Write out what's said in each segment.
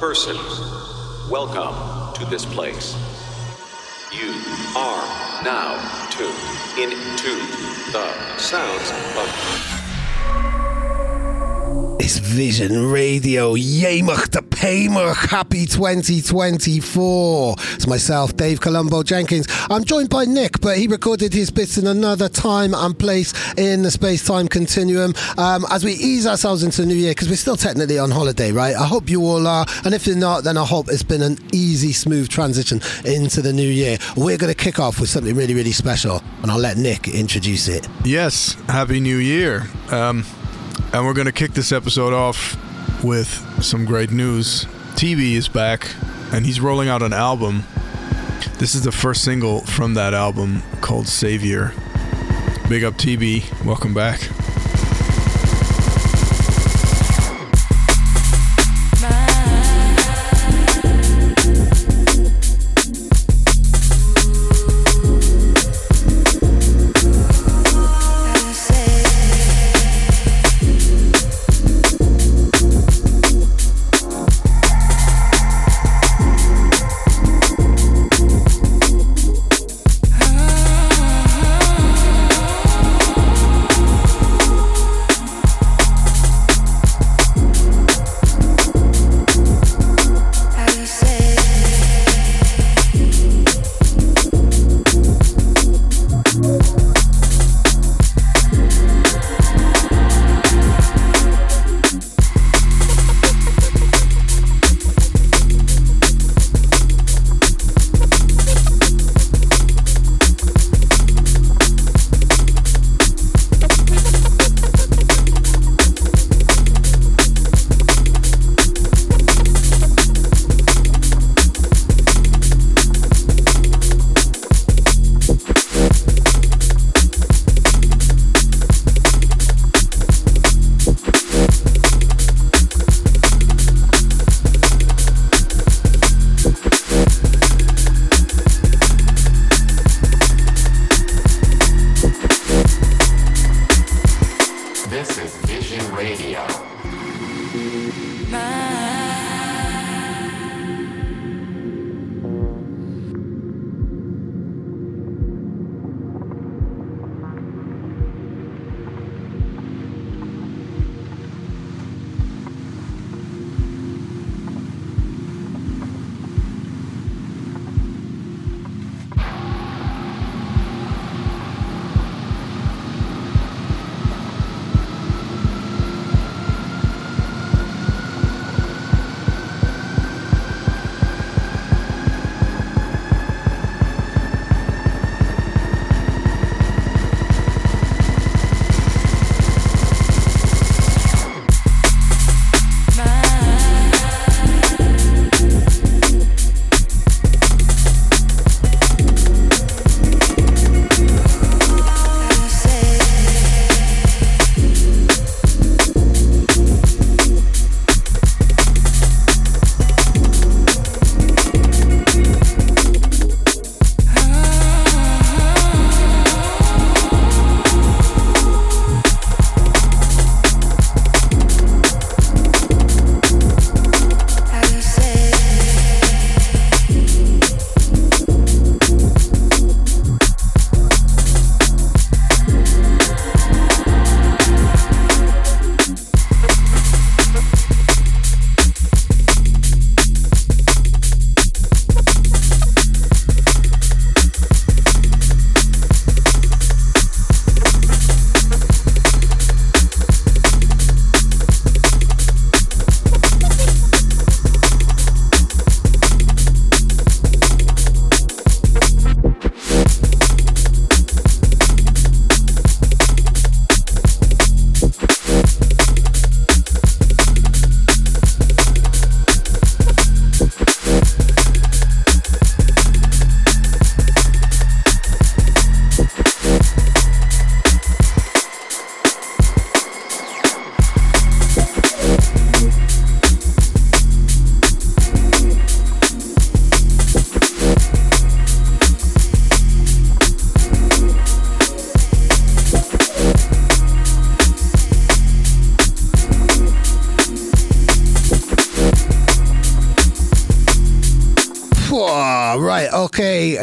Person. Welcome to this place. You are now tuned into the sounds of. It's Vision Radio. Yemach the Paymer. Happy 2024. It's myself, Dave Colombo Jenkins. I'm joined by Nick, but he recorded his bits in another time and place in the space time continuum um, as we ease ourselves into the new year because we're still technically on holiday, right? I hope you all are. And if you're not, then I hope it's been an easy, smooth transition into the new year. We're going to kick off with something really, really special, and I'll let Nick introduce it. Yes, Happy New Year. Um, and we're going to kick this episode off with some great news. TeeBee is back, and he's rolling out an album. This is the first single from that album called Saviour. Big up TeeBee. Welcome back.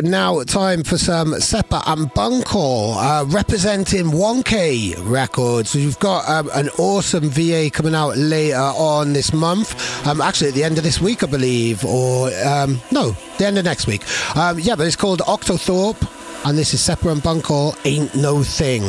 Now time for some Seppa and Bunkle uh, representing Wonkay Records. We've got um, an awesome VA coming out later on this month, um, actually at the end of this week, I believe, or um, no, the end of next week. Um, yeah, but it's called Octothorpe, and this is Seppa and Bunkle Ain't No Thing.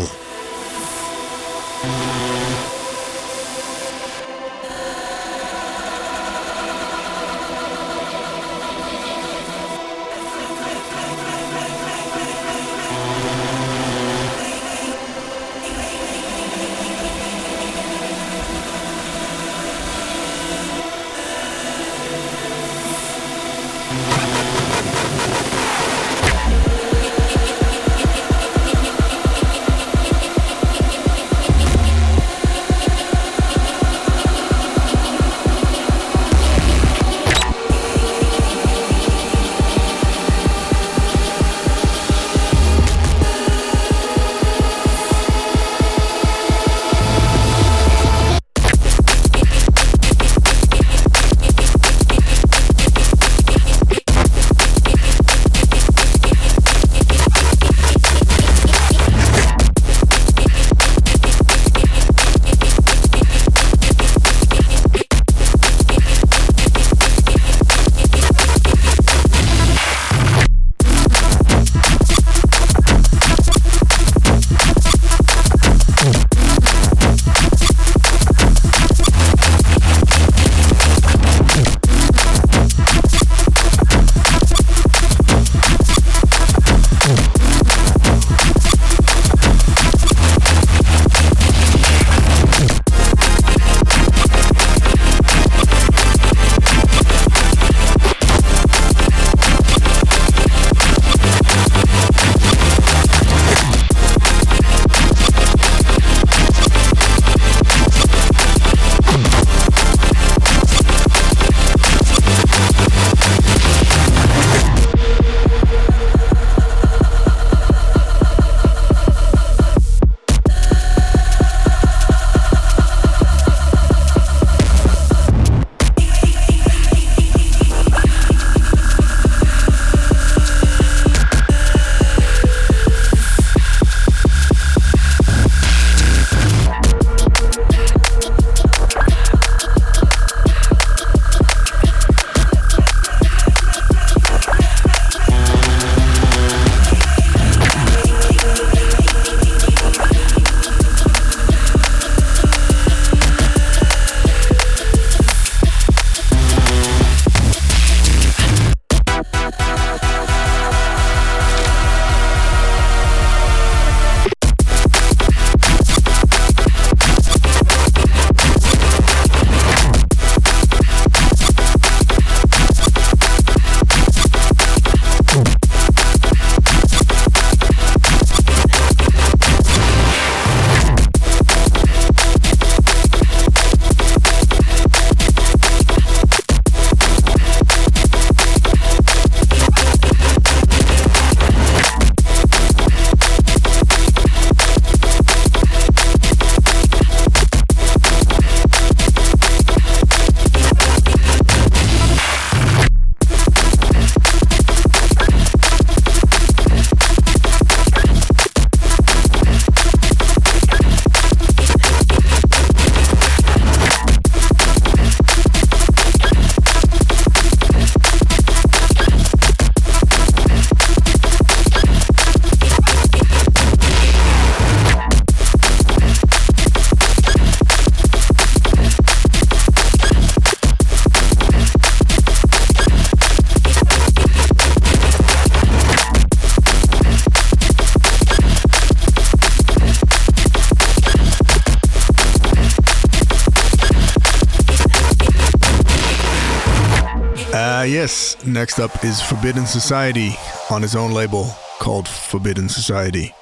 Next up is Forbidden Society on his own label called Forbidden Society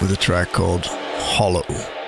with a track called Hollow.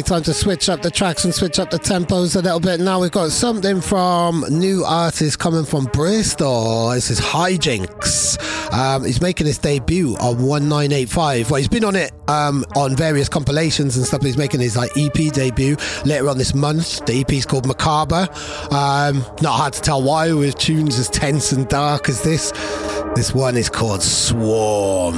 Okay. Time to switch up the tracks and switch up the tempos a little bit. Now we've got something from new artist coming from Bristol. This is Hijinx. Um, he's making his debut on 1985. Well, he's been on it um, on various compilations and stuff. He's making his like EP debut later on this month. The EP is called Macabre. Um, not hard to tell why with tunes as tense and dark as this. This one is called Swarm.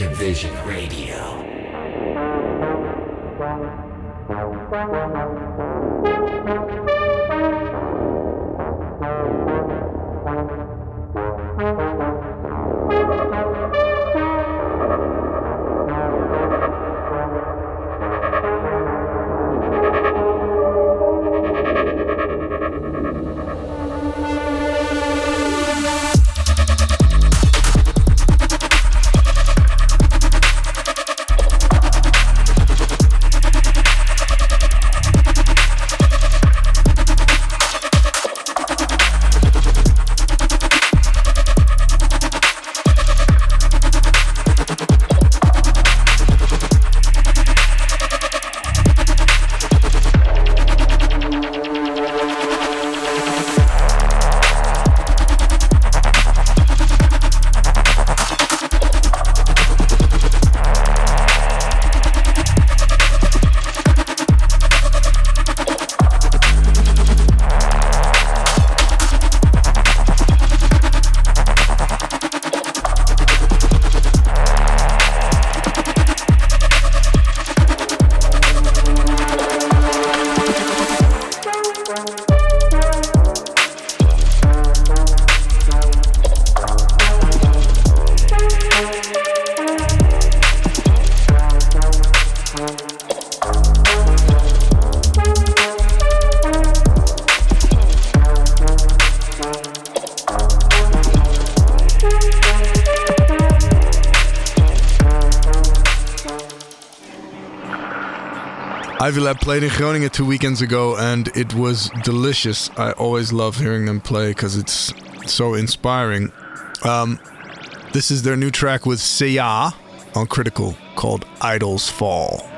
Division Radio. Ivy Lab played in Groningen two weekends ago, and it was delicious. I always love hearing them play because it's so inspiring. Um, this is their new track with Seyaa on Critical called Idols Fall.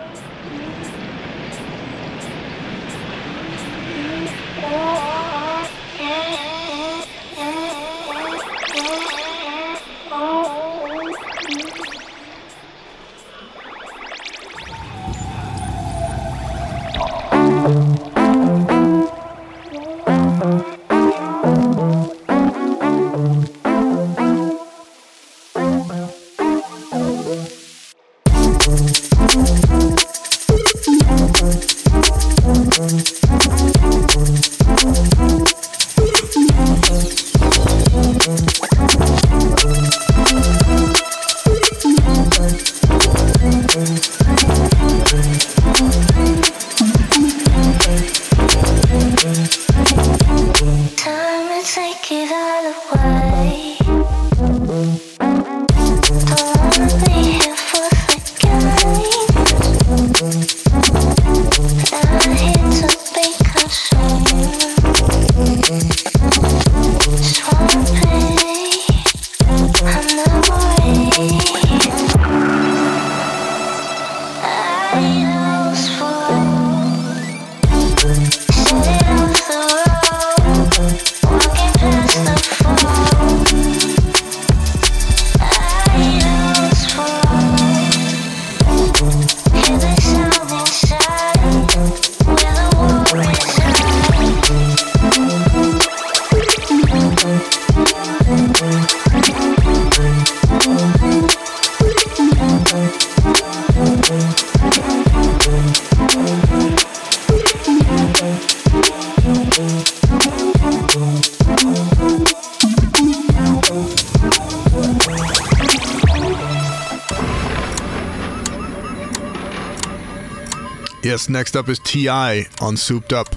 Yes, next up is T.I. on Souped Up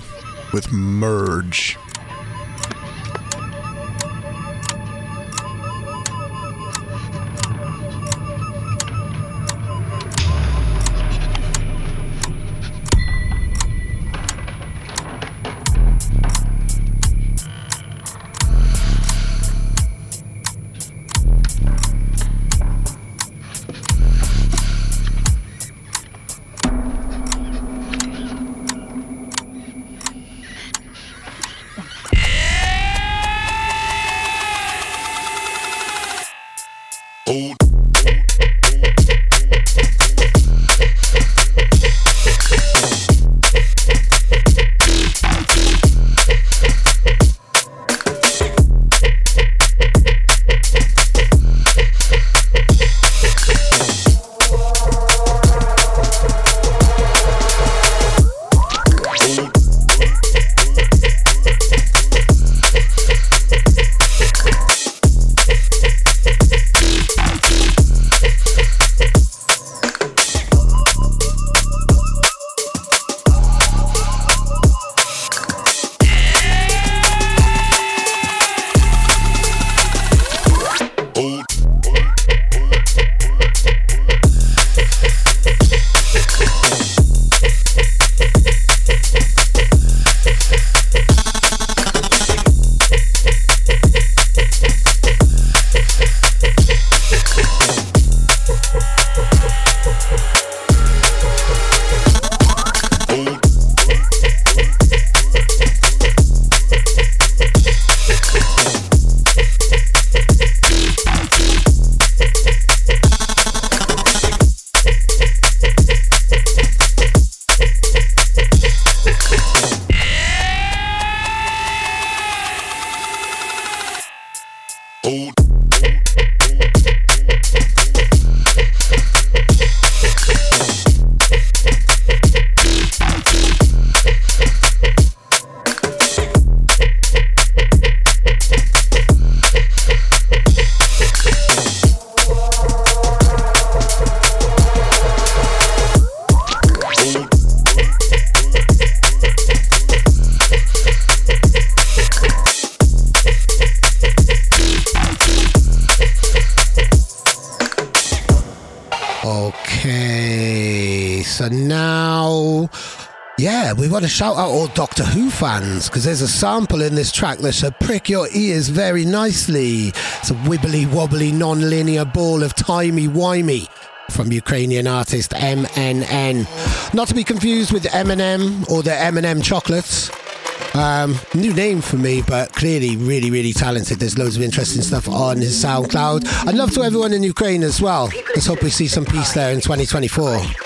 with Merge. Fans because there's a sample in this track that should prick your ears very nicely. It's a wibbly wobbly non linear ball of timey wimey from Ukrainian artist MNN. Not to be confused with Eminem or the M&M chocolates. Um, new name for me, but clearly really, really talented. There's loads of interesting stuff on his SoundCloud. I'd love to everyone in Ukraine as well. Let's hope we see some peace there in 2024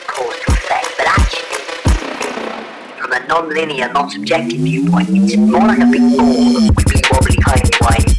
non-linear, non-subjective viewpoint. It's more like a big ball of wibbly wobbly timey wimey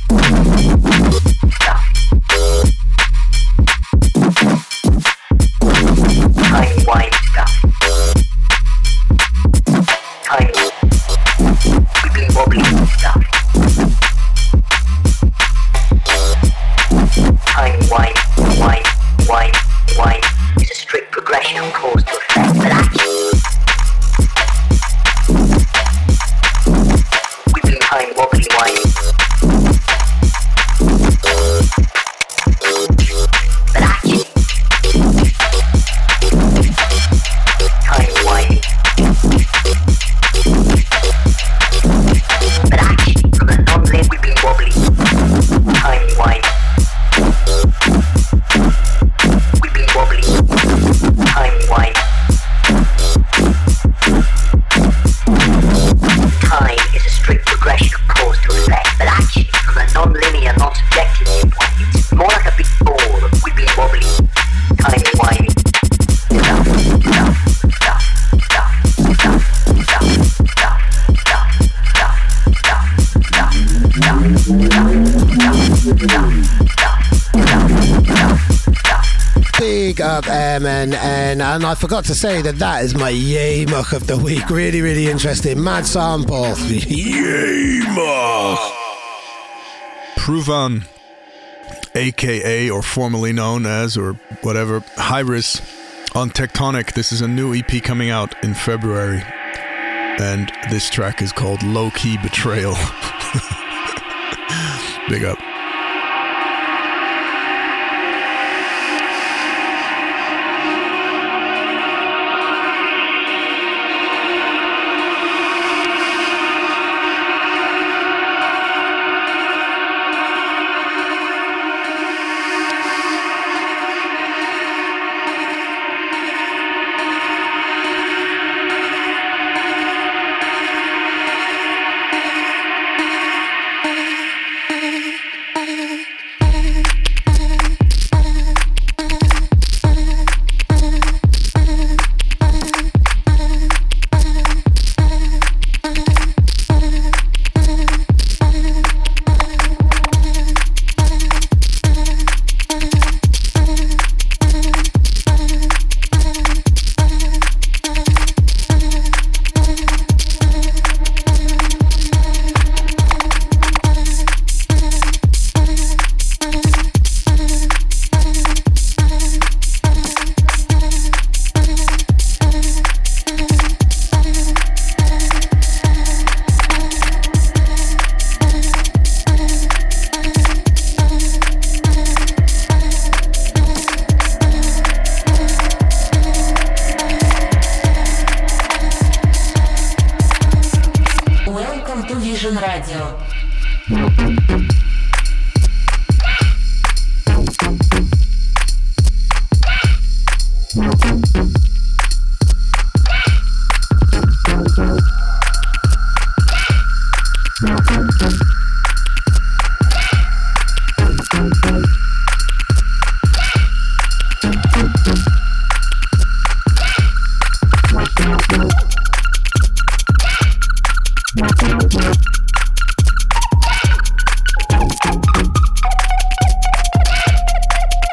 forgot to say that that is my Yamuk of the week. Really, really interesting. Mad sample. yay Yamuk. Pruvan, aka or formerly known as or whatever, Hybris on Tectonic. This is a new EP coming out in February. And this track is called Low Key Betrayal. Big up.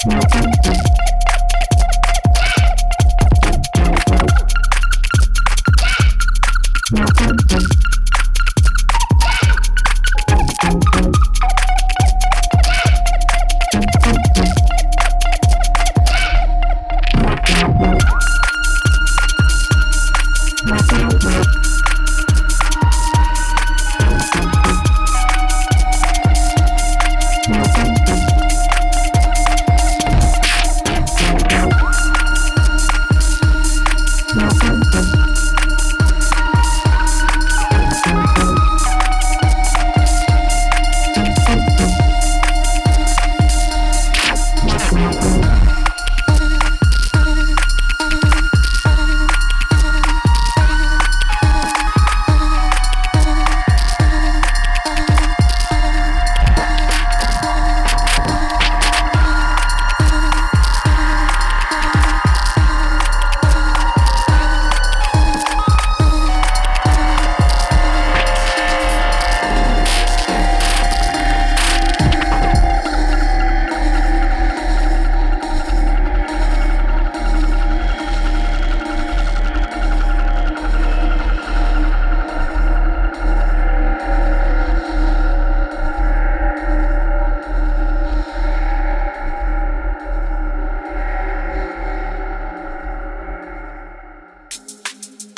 Thank you.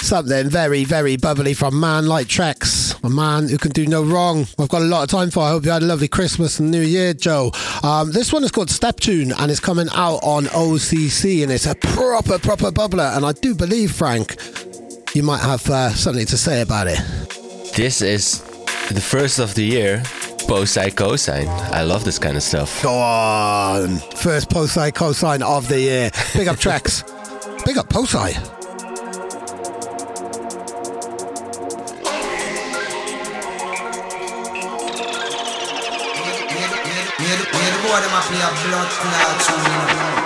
Something very, very bubbly from Man Like Trex, a man who can do no wrong. We've got a lot of time for. I hope you had a lovely Christmas and New Year, Joe. Um, this one is called Step Tune and it's coming out on OCC and it's a proper, proper bubbler. And I do believe, Frank, you might have uh, something to say about it. This is the first of the year post side cosine. I love this kind of stuff. Go on. First post side cosine of the year. Big up Trex. Big up post side. boy them a play a blood clot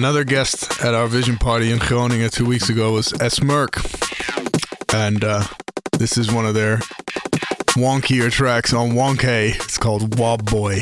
Another guest at our vision party in Groningen two weeks ago was S. Merck. And uh, this is one of their wonkier tracks on Wonkay. It's called Wob Boy.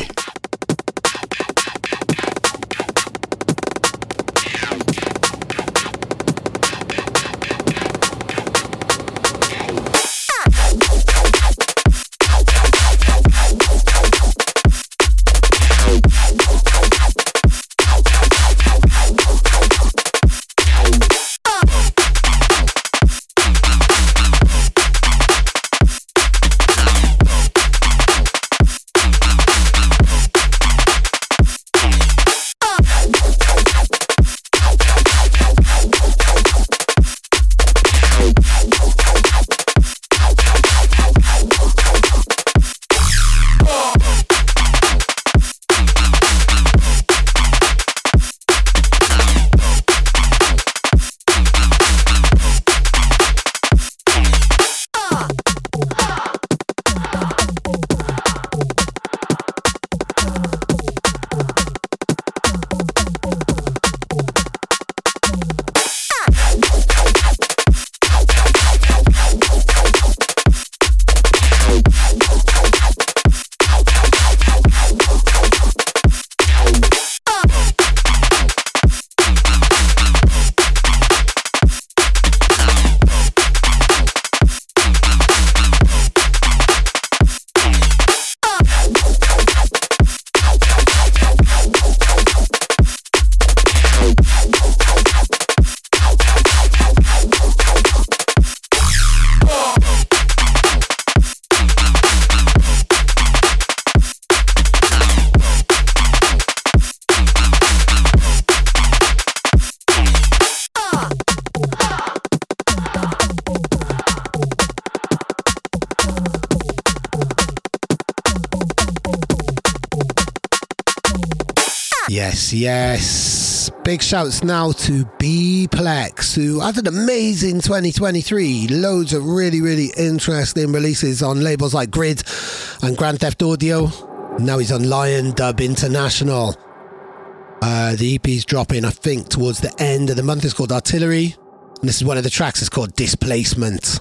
Yes. Big shouts now to B-Plex, who had an amazing 2023. Loads of really, really interesting releases on labels like Grid and Grand Theft Audio. Now he's on Liondub International. Uh, the EP's dropping, I think, towards the end of the month. It's called Artillery. And this is one of the tracks. It's called Displacement.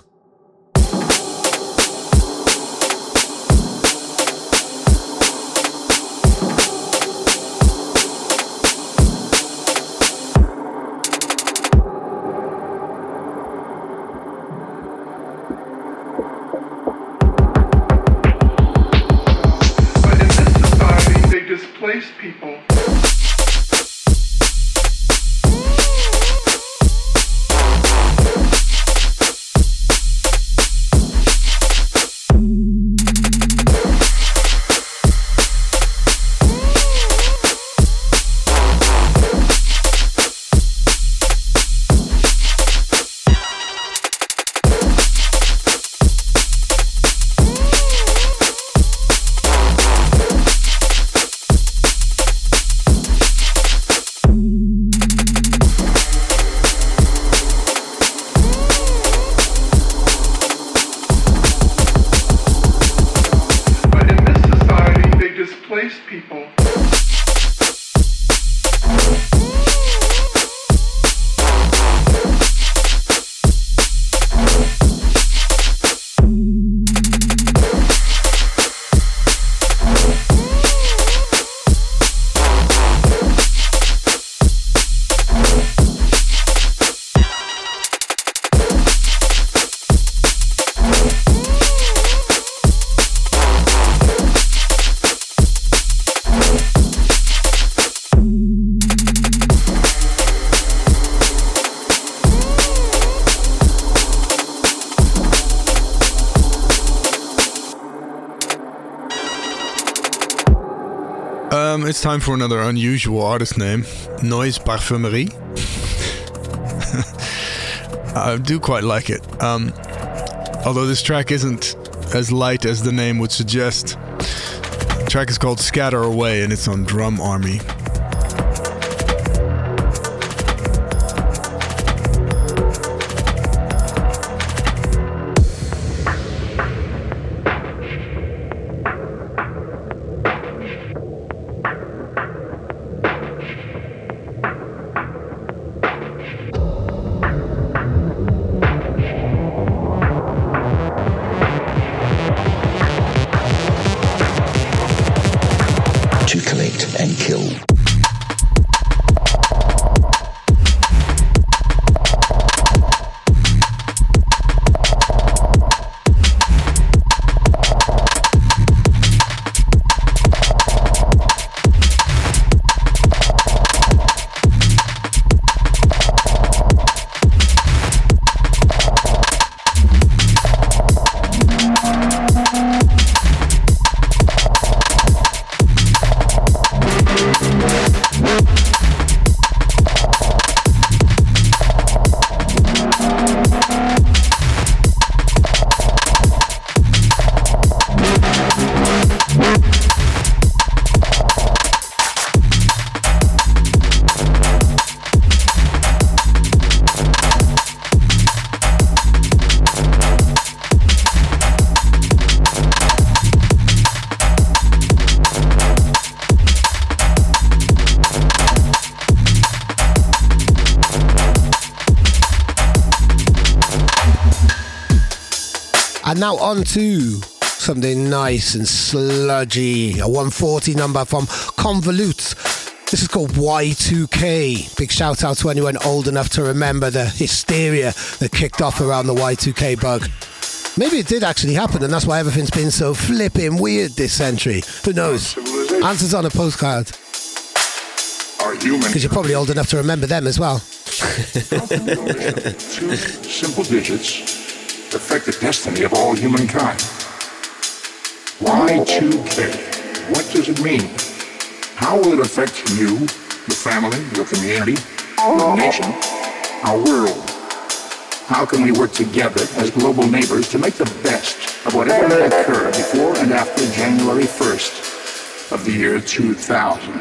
People. Time for another unusual artist name, Noise Parfumerie. I do quite like it. Um, although this track isn't as light as the name would suggest. The track is called Scatter Away and it's on Drum Army. Now on to something nice and sludgy. A 140 number from Convolute. This is called Y2K. Big shout out to anyone old enough to remember the hysteria that kicked off around the Y2K bug. Maybe it did actually happen, and that's why everything's been so flipping weird this century. Who knows? Answers on a postcard. Because you're probably old enough to remember them as well. two simple digits affect the destiny of all humankind. Y2K. What does it mean? How will it affect you, your family, your community, your nation, our world? How can we work together as global neighbors to make the best of whatever may occur before and after January 1st of the year 2000?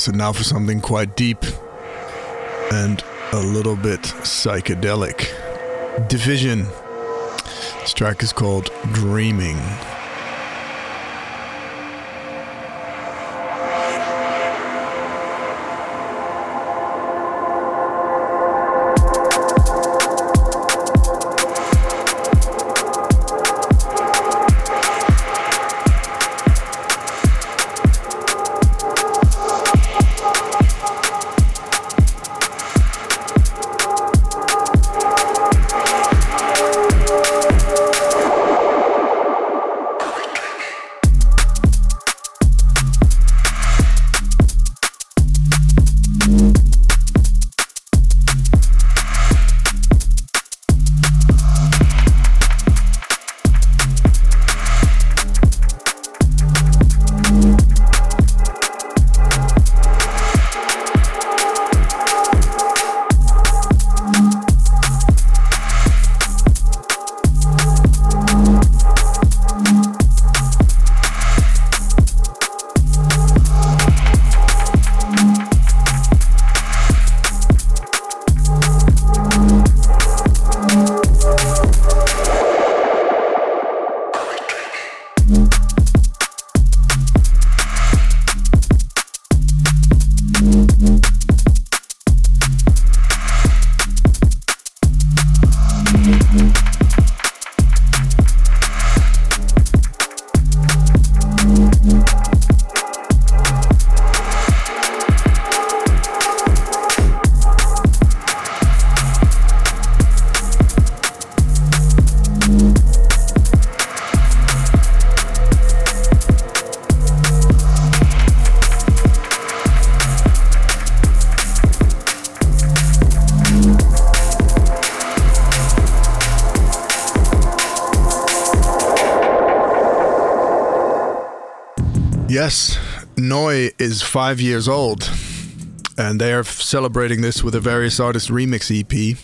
Yes, and now for something quite deep and a little bit psychedelic. Division. This track is called Dreaming. Is five years old, and they are celebrating this with a various artists remix EP,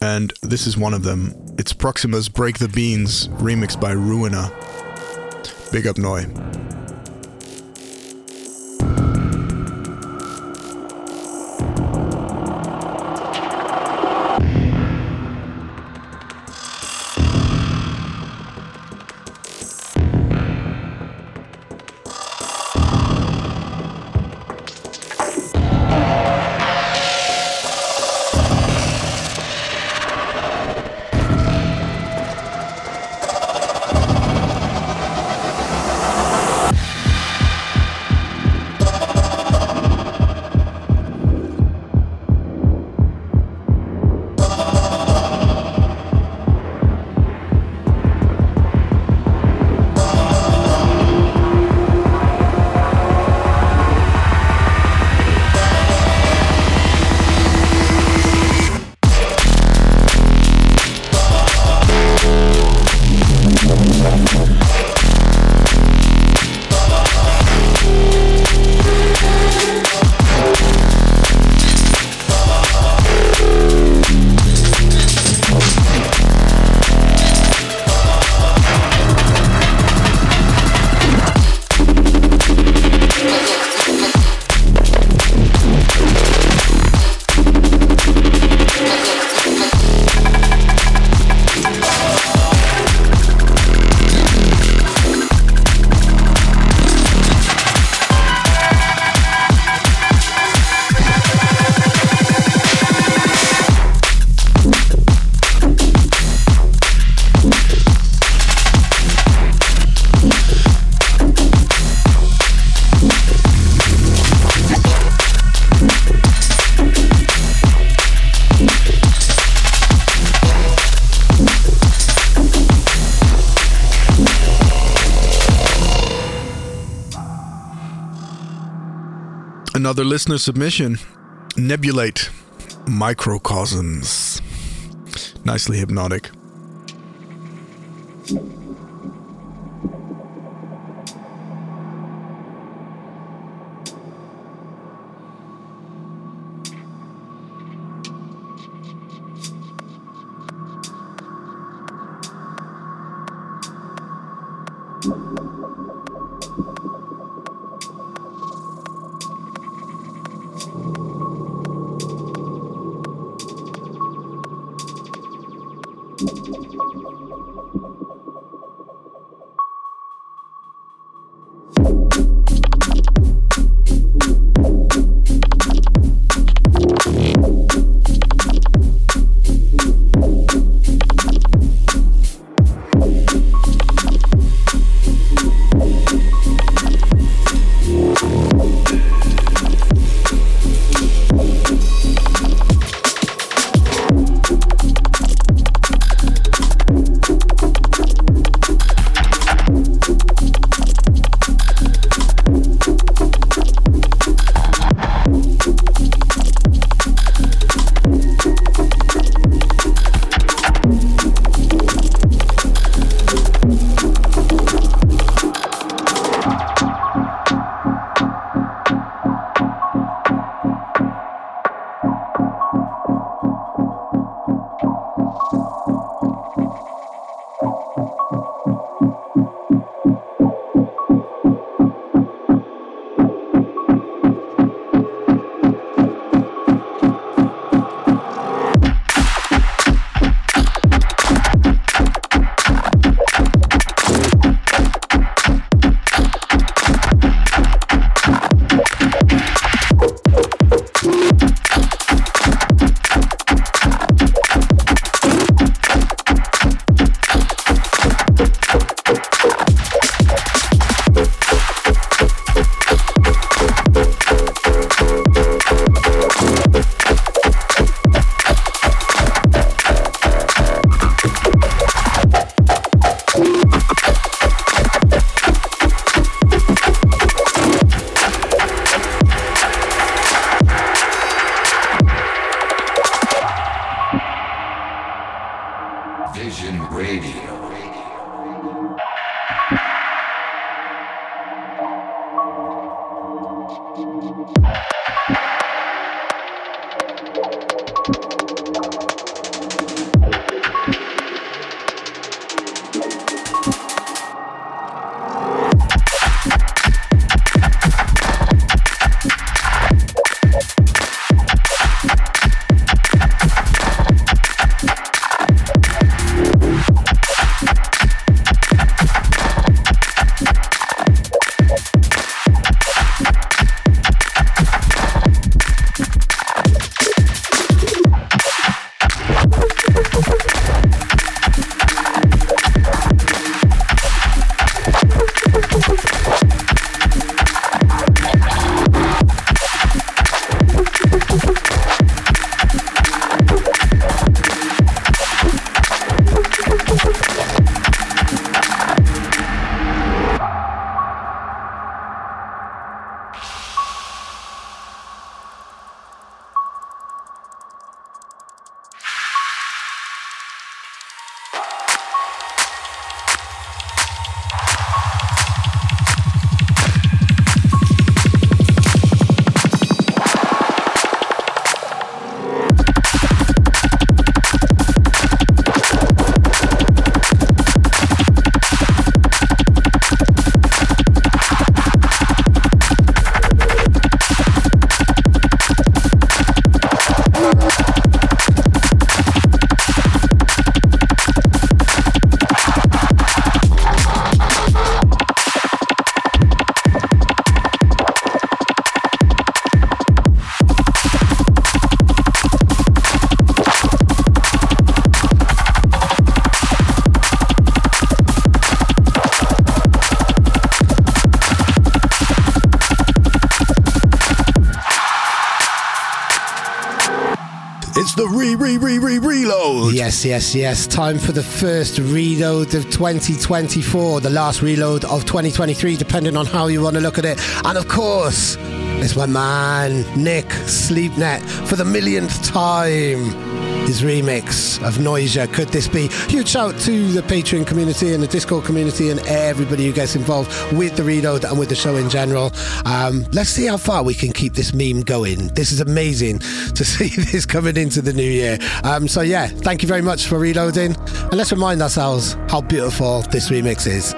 and this is one of them. It's Proxima's Break the Beans, remixed by Ruina. Big up Noi. Another listener submission Nebulate Microcosms. Nicely hypnotic. Yes, yes, yes. Time for the first reload of 2024, the last reload of 2023, depending on how you want to look at it. And of course, it's my man, Nick Sleepnet, for the millionth time. His remix of Noisia. Could this be? Huge shout to the Patreon community and the Discord community and everybody who gets involved with the reload and with the show in general. Um, let's see how far we can keep this meme going. This is amazing to see this coming into the new year. Um, so, yeah, thank you very much for reloading. And let's remind ourselves how beautiful this remix is.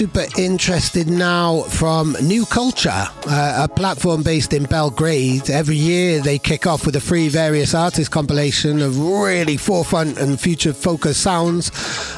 Super interesting now from New Culture, uh, a platform based in Belgrade. Every year they kick off with a free various artists compilation of really forefront and future focused sounds.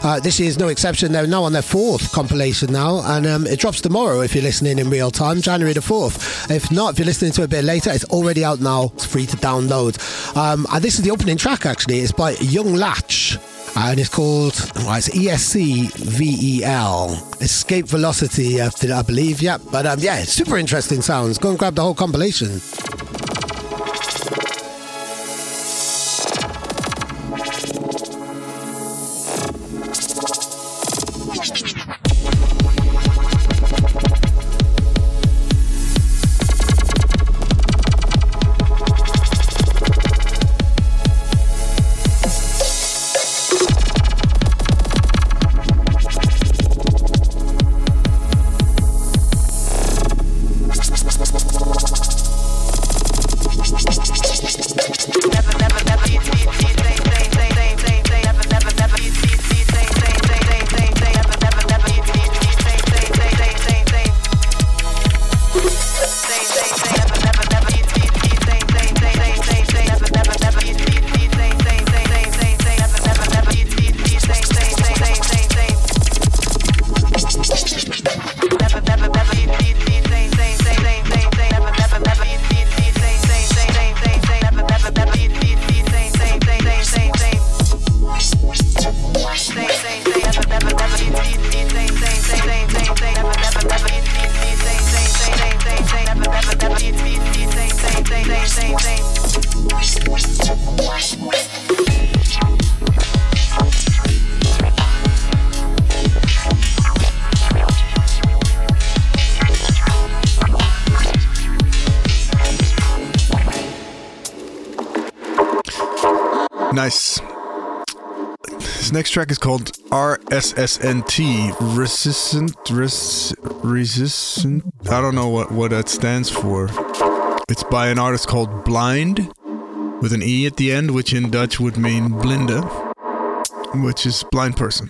Uh, this year is no exception. They're now on their fourth compilation now, and um, it drops tomorrow if you're listening in real time, January the 4th. If not, if you're listening to it a bit later, it's already out now. It's free to download. Um, and this is the opening track actually. It's by Young Latch and it's called well, it's ESC VEL Escape Velocity, I believe. Yeah, but um, yeah, super interesting sounds. Go and grab the whole compilation. Six, six, six. Next track is called RSSNT. Resistant. Res, resistant. I don't know what, what that stands for. It's by an artist called Blind with an E at the end, which in Dutch would mean blinde, which is blind person.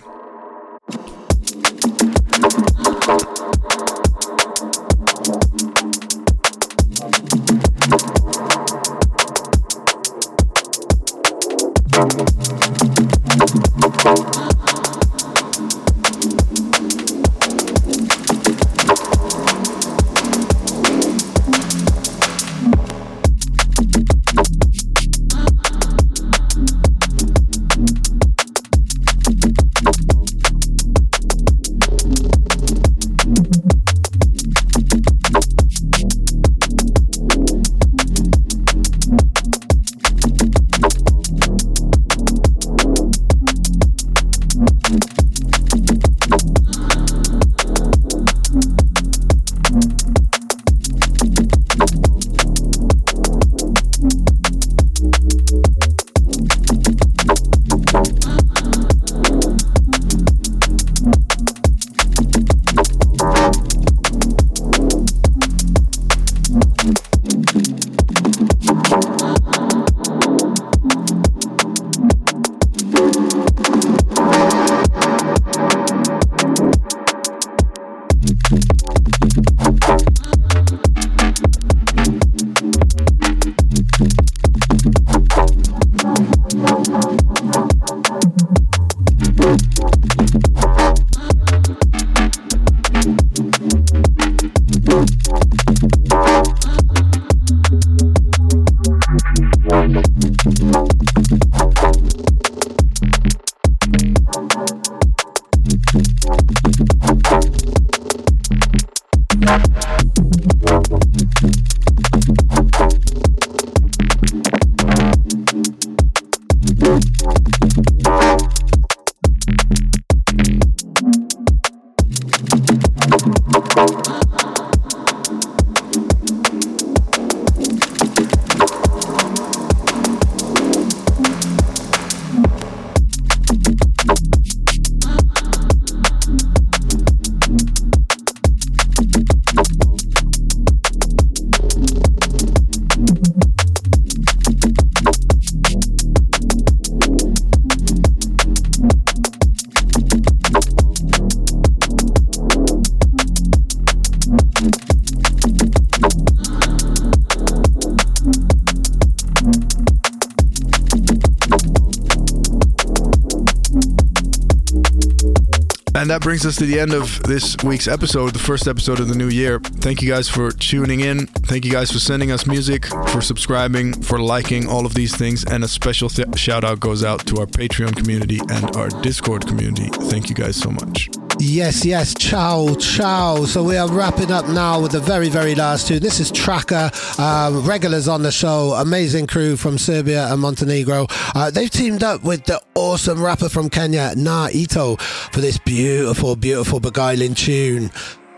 Brings us to the end of this week's episode, the first episode of the new year. Thank you guys for tuning in. Thank you guys for sending us music, for subscribing, for liking all of these things. And a special th- shout out goes out to our Patreon community and our Discord community. Thank you guys so much. Yes, yes, ciao, ciao. So we are wrapping up now with the very, very last two. This is Tracker, um, regulars on the show, amazing crew from Serbia and Montenegro. Uh, they've teamed up with the awesome rapper from Kenya, Na Ito, for this beautiful, beautiful, beguiling tune.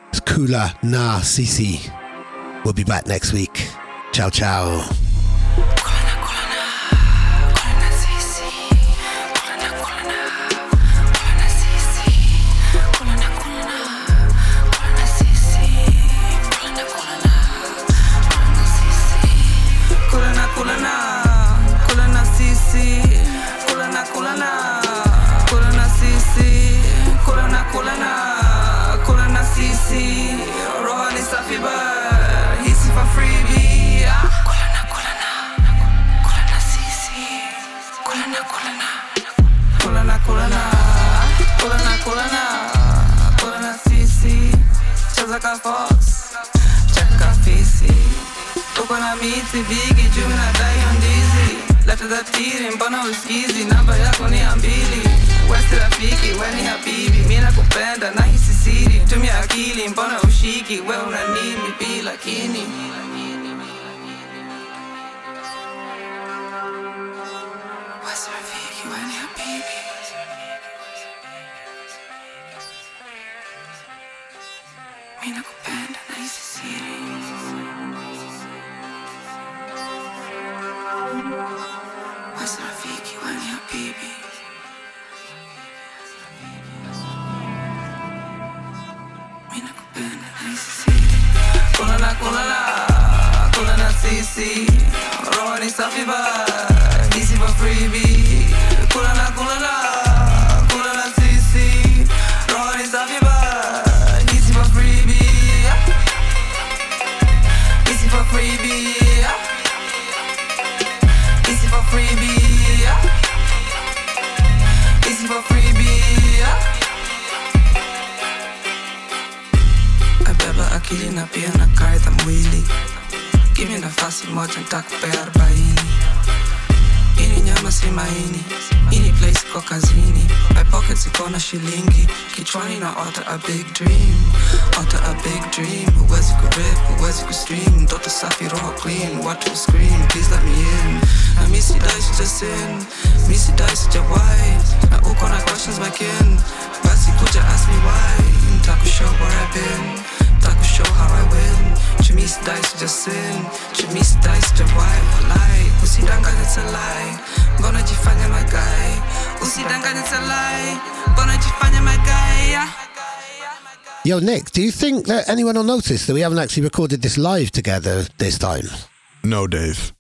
It's Kula Na Sisi. We'll be back next week. Ciao, ciao. Bigi juu nadai ndizi lata za tiri mbona usikizi namba yako ni ya mbili wesi rafiki weni habibi mi nakupenda na hisi siri tumia akili mbona ushiki we una nini bila kini See, romani sta fibra. Nafasi moja nitakupea arobaini ini nyama si maini ini place iko kazini. My pockets iko na shilingi kichwani na ota a big dream. Ota a big dream huwezi kurep huwezi kustream. Mtoto safi roho clean watu scream please let me in. Na mi sidai sijasin mi sidai sijawai na uko na questions my basi kuja ask me why. Ntakushow where I've been. Ntakushow how I win Jimmy sidai sijasin Jimmy sidai sijawai walai usidanganye it's a lie mbona jifanya my guy usidanganye it's a lie mbona jifanya my guy yeah. Yo, Nick, do you think that anyone will notice that we haven't actually recorded this live together this time? No, Dave.